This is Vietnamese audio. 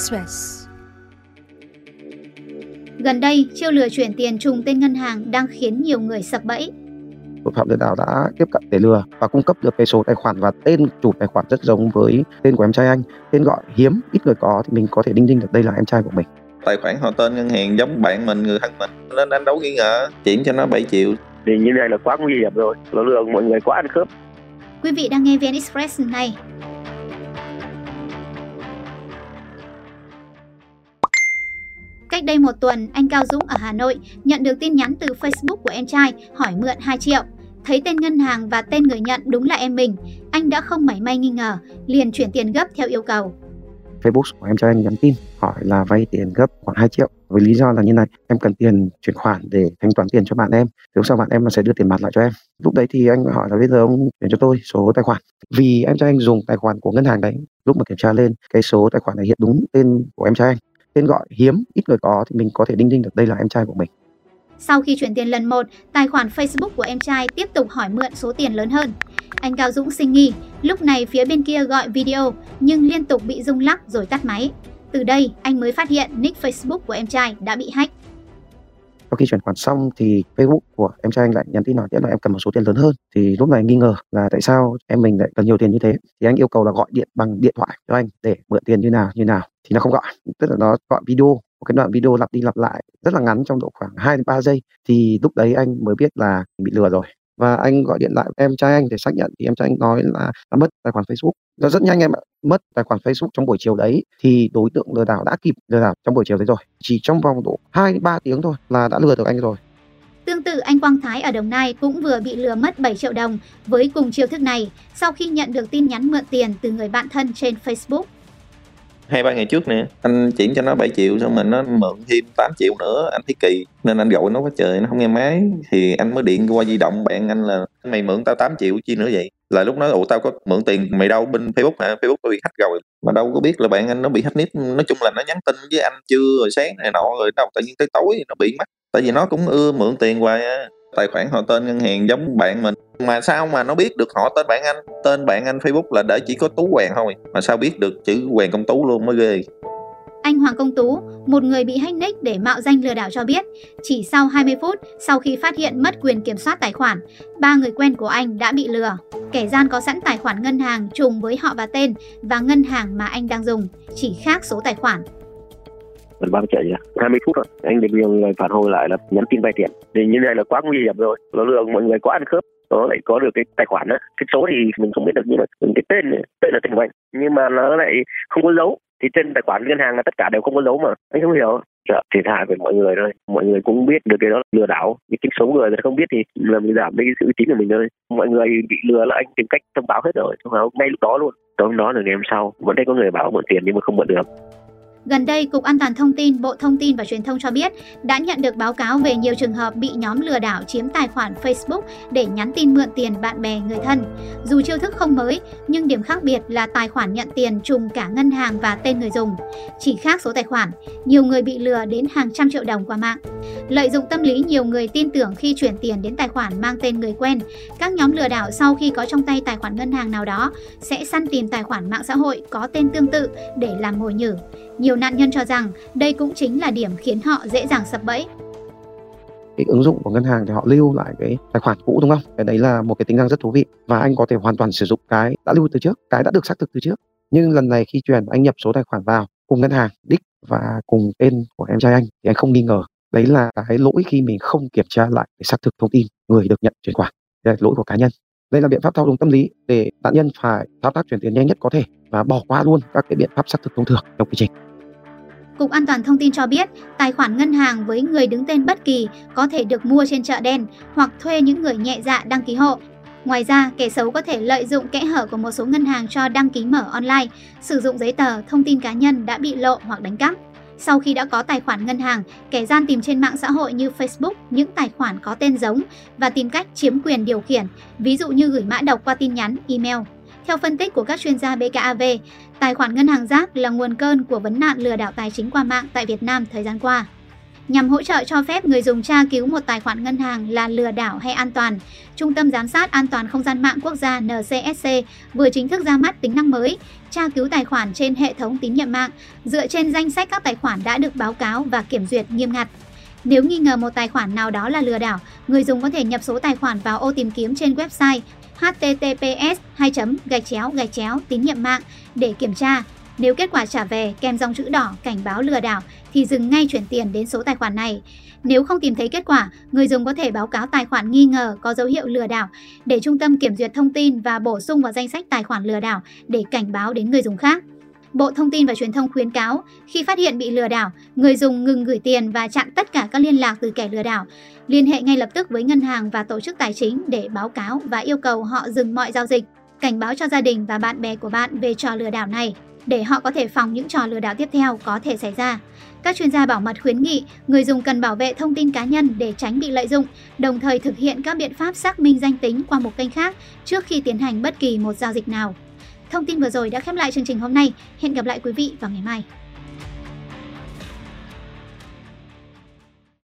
Express. Gần đây, chiêu lừa chuyển tiền trùng tên ngân hàng đang khiến nhiều người sập bẫy. tội phạm lừa đảo đã tiếp cận để lừa và cung cấp được cái số tài khoản và tên chủ tài khoản rất giống với tên của em trai anh tên gọi hiếm ít người có thì mình có thể đinh ninh được đây là em trai của mình tài khoản họ tên ngân hàng giống bạn mình người thân mình nên anh đấu nghi ngờ chuyển cho nó 7 triệu thì như này là quá nguy hiểm rồi nó lừa mọi người quá ăn khớp Quý vị đang nghe VN Express này. Cách đây một tuần, anh Cao Dũng ở Hà Nội nhận được tin nhắn từ Facebook của em trai hỏi mượn 2 triệu. Thấy tên ngân hàng và tên người nhận đúng là em mình, anh đã không mảy may nghi ngờ, liền chuyển tiền gấp theo yêu cầu. Facebook của em trai anh nhắn tin hỏi là vay tiền gấp khoảng 2 triệu. Với lý do là như này em cần tiền chuyển khoản để thanh toán tiền cho bạn em. Nếu sau bạn em là sẽ đưa tiền mặt lại cho em. Lúc đấy thì anh hỏi là bây giờ ông chuyển cho tôi số tài khoản. Vì em trai anh dùng tài khoản của ngân hàng đấy lúc mà kiểm tra lên cái số tài khoản này hiện đúng tên của em trai anh tên gọi hiếm ít người có thì mình có thể đinh ninh được đây là em trai của mình Sau khi chuyển tiền lần một, tài khoản Facebook của em trai tiếp tục hỏi mượn số tiền lớn hơn. Anh Cao Dũng sinh nghi, lúc này phía bên kia gọi video nhưng liên tục bị rung lắc rồi tắt máy. Từ đây, anh mới phát hiện nick Facebook của em trai đã bị hack sau khi chuyển khoản xong thì Facebook của em trai anh lại nhắn tin nói là em cần một số tiền lớn hơn. Thì lúc này nghi ngờ là tại sao em mình lại cần nhiều tiền như thế? Thì anh yêu cầu là gọi điện bằng điện thoại cho anh để mượn tiền như nào như nào. Thì nó không gọi, tức là nó gọi video. Một cái đoạn video lặp đi lặp lại rất là ngắn trong độ khoảng 2 đến 3 giây. Thì lúc đấy anh mới biết là bị lừa rồi và anh gọi điện lại em trai anh để xác nhận. Thì em trai anh nói là đã mất tài khoản Facebook. Nó rất nhanh em ạ mất tài khoản Facebook trong buổi chiều đấy. Thì đối tượng lừa đảo đã kịp lừa đảo trong buổi chiều đấy rồi. Chỉ trong vòng độ 2 3 tiếng thôi là đã lừa được anh rồi. Tương tự, anh Quang Thái ở Đồng Nai cũng vừa bị lừa mất 7 triệu đồng với cùng chiêu thức này. Sau khi nhận được tin nhắn mượn tiền từ người bạn thân trên Facebook hai, ba ngày trước nè. Anh chuyển cho nó 7 triệu, xong mình nó mượn thêm 8 triệu nữa, anh thấy kỳ. Nên anh gọi nó quá trời, nó không nghe máy. Thì anh mới điện qua di động, bạn anh là, mày mượn tao 8 triệu chi nữa vậy? Là lúc đó, ủa, tao có mượn tiền mày đâu, bên Facebook hả? Facebook tao bị hack rồi. Mà đâu có biết là bạn anh nó bị hack nick, nói chung là nó nhắn tin với anh chưa rồi sáng này nọ rồi đâu tự nhiên tới tối nó bị mất. Tại vì nó cũng ưa mượn tiền hoài á tài khoản họ tên ngân hàng giống bạn mình mà sao mà nó biết được họ tên bạn anh tên bạn anh Facebook là để chỉ có tú hoàng thôi mà sao biết được chữ hoàng công tú luôn mới ghê Anh Hoàng Công Tú, một người bị hack nick để mạo danh lừa đảo cho biết, chỉ sau 20 phút sau khi phát hiện mất quyền kiểm soát tài khoản, ba người quen của anh đã bị lừa. Kẻ gian có sẵn tài khoản ngân hàng trùng với họ và tên và ngân hàng mà anh đang dùng, chỉ khác số tài khoản gần 30 triệu nhỉ 20 phút rồi anh được nhiều người phản hồi lại là nhắn tin vay tiền. Thì như này là quá nguy hiểm rồi. Nó lừa mọi người quá ăn khớp. Nó lại có được cái tài khoản đó cái số thì mình không biết được, nhưng mà cái tên tên là tên của anh nhưng mà nó lại không có dấu. Thì trên tài khoản ngân hàng là tất cả đều không có dấu mà. Anh không hiểu. Sợ, thiệt hại về mọi người thôi. Mọi người cũng biết được cái đó là lừa đảo. Nhưng cái số người người không biết thì là mình giảm đi cái sự uy tín của mình thôi. Mọi người bị lừa là anh tìm cách thông báo hết rồi. Thông báo ngay lúc đó luôn. Tối hôm đó là ngày hôm sau. Vẫn thấy có người bảo mượn tiền nhưng mà không mượn được. Gần đây, Cục An toàn Thông tin, Bộ Thông tin và Truyền thông cho biết đã nhận được báo cáo về nhiều trường hợp bị nhóm lừa đảo chiếm tài khoản Facebook để nhắn tin mượn tiền bạn bè, người thân. Dù chiêu thức không mới, nhưng điểm khác biệt là tài khoản nhận tiền trùng cả ngân hàng và tên người dùng. Chỉ khác số tài khoản, nhiều người bị lừa đến hàng trăm triệu đồng qua mạng. Lợi dụng tâm lý nhiều người tin tưởng khi chuyển tiền đến tài khoản mang tên người quen, các nhóm lừa đảo sau khi có trong tay tài khoản ngân hàng nào đó sẽ săn tìm tài khoản mạng xã hội có tên tương tự để làm mồi nhử. Nhiều nạn nhân cho rằng đây cũng chính là điểm khiến họ dễ dàng sập bẫy. cái ứng dụng của ngân hàng thì họ lưu lại cái tài khoản cũ, đúng không? Cái đấy là một cái tính năng rất thú vị và anh có thể hoàn toàn sử dụng cái đã lưu từ trước, cái đã được xác thực từ trước. Nhưng lần này khi chuyển, anh nhập số tài khoản vào cùng ngân hàng đích và cùng tên của em trai anh thì anh không nghi ngờ. Đấy là cái lỗi khi mình không kiểm tra lại để xác thực thông tin người được nhận chuyển khoản. Đây là lỗi của cá nhân. Đây là biện pháp thao túng tâm lý để nạn nhân phải thao tác chuyển tiền nhanh nhất có thể và bỏ qua luôn các cái biện pháp xác thực thông thường trong quy trình. Cục An toàn Thông tin cho biết, tài khoản ngân hàng với người đứng tên bất kỳ có thể được mua trên chợ đen hoặc thuê những người nhẹ dạ đăng ký hộ. Ngoài ra, kẻ xấu có thể lợi dụng kẽ hở của một số ngân hàng cho đăng ký mở online, sử dụng giấy tờ, thông tin cá nhân đã bị lộ hoặc đánh cắp. Sau khi đã có tài khoản ngân hàng, kẻ gian tìm trên mạng xã hội như Facebook những tài khoản có tên giống và tìm cách chiếm quyền điều khiển, ví dụ như gửi mã độc qua tin nhắn, email. Theo phân tích của các chuyên gia BKAV, tài khoản ngân hàng rác là nguồn cơn của vấn nạn lừa đảo tài chính qua mạng tại Việt Nam thời gian qua. Nhằm hỗ trợ cho phép người dùng tra cứu một tài khoản ngân hàng là lừa đảo hay an toàn, Trung tâm Giám sát An toàn Không gian mạng quốc gia NCSC vừa chính thức ra mắt tính năng mới, tra cứu tài khoản trên hệ thống tín nhiệm mạng dựa trên danh sách các tài khoản đã được báo cáo và kiểm duyệt nghiêm ngặt. Nếu nghi ngờ một tài khoản nào đó là lừa đảo, người dùng có thể nhập số tài khoản vào ô tìm kiếm trên website https 2 gạch chéo gạch chéo tín nhiệm mạng để kiểm tra. Nếu kết quả trả về kèm dòng chữ đỏ cảnh báo lừa đảo thì dừng ngay chuyển tiền đến số tài khoản này. Nếu không tìm thấy kết quả, người dùng có thể báo cáo tài khoản nghi ngờ có dấu hiệu lừa đảo để trung tâm kiểm duyệt thông tin và bổ sung vào danh sách tài khoản lừa đảo để cảnh báo đến người dùng khác. Bộ Thông tin và Truyền thông khuyến cáo khi phát hiện bị lừa đảo, người dùng ngừng gửi tiền và chặn tất cả các liên lạc từ kẻ lừa đảo. Liên hệ ngay lập tức với ngân hàng và tổ chức tài chính để báo cáo và yêu cầu họ dừng mọi giao dịch. Cảnh báo cho gia đình và bạn bè của bạn về trò lừa đảo này để họ có thể phòng những trò lừa đảo tiếp theo có thể xảy ra. Các chuyên gia bảo mật khuyến nghị người dùng cần bảo vệ thông tin cá nhân để tránh bị lợi dụng, đồng thời thực hiện các biện pháp xác minh danh tính qua một kênh khác trước khi tiến hành bất kỳ một giao dịch nào. Thông tin vừa rồi đã khép lại chương trình hôm nay. Hẹn gặp lại quý vị vào ngày mai.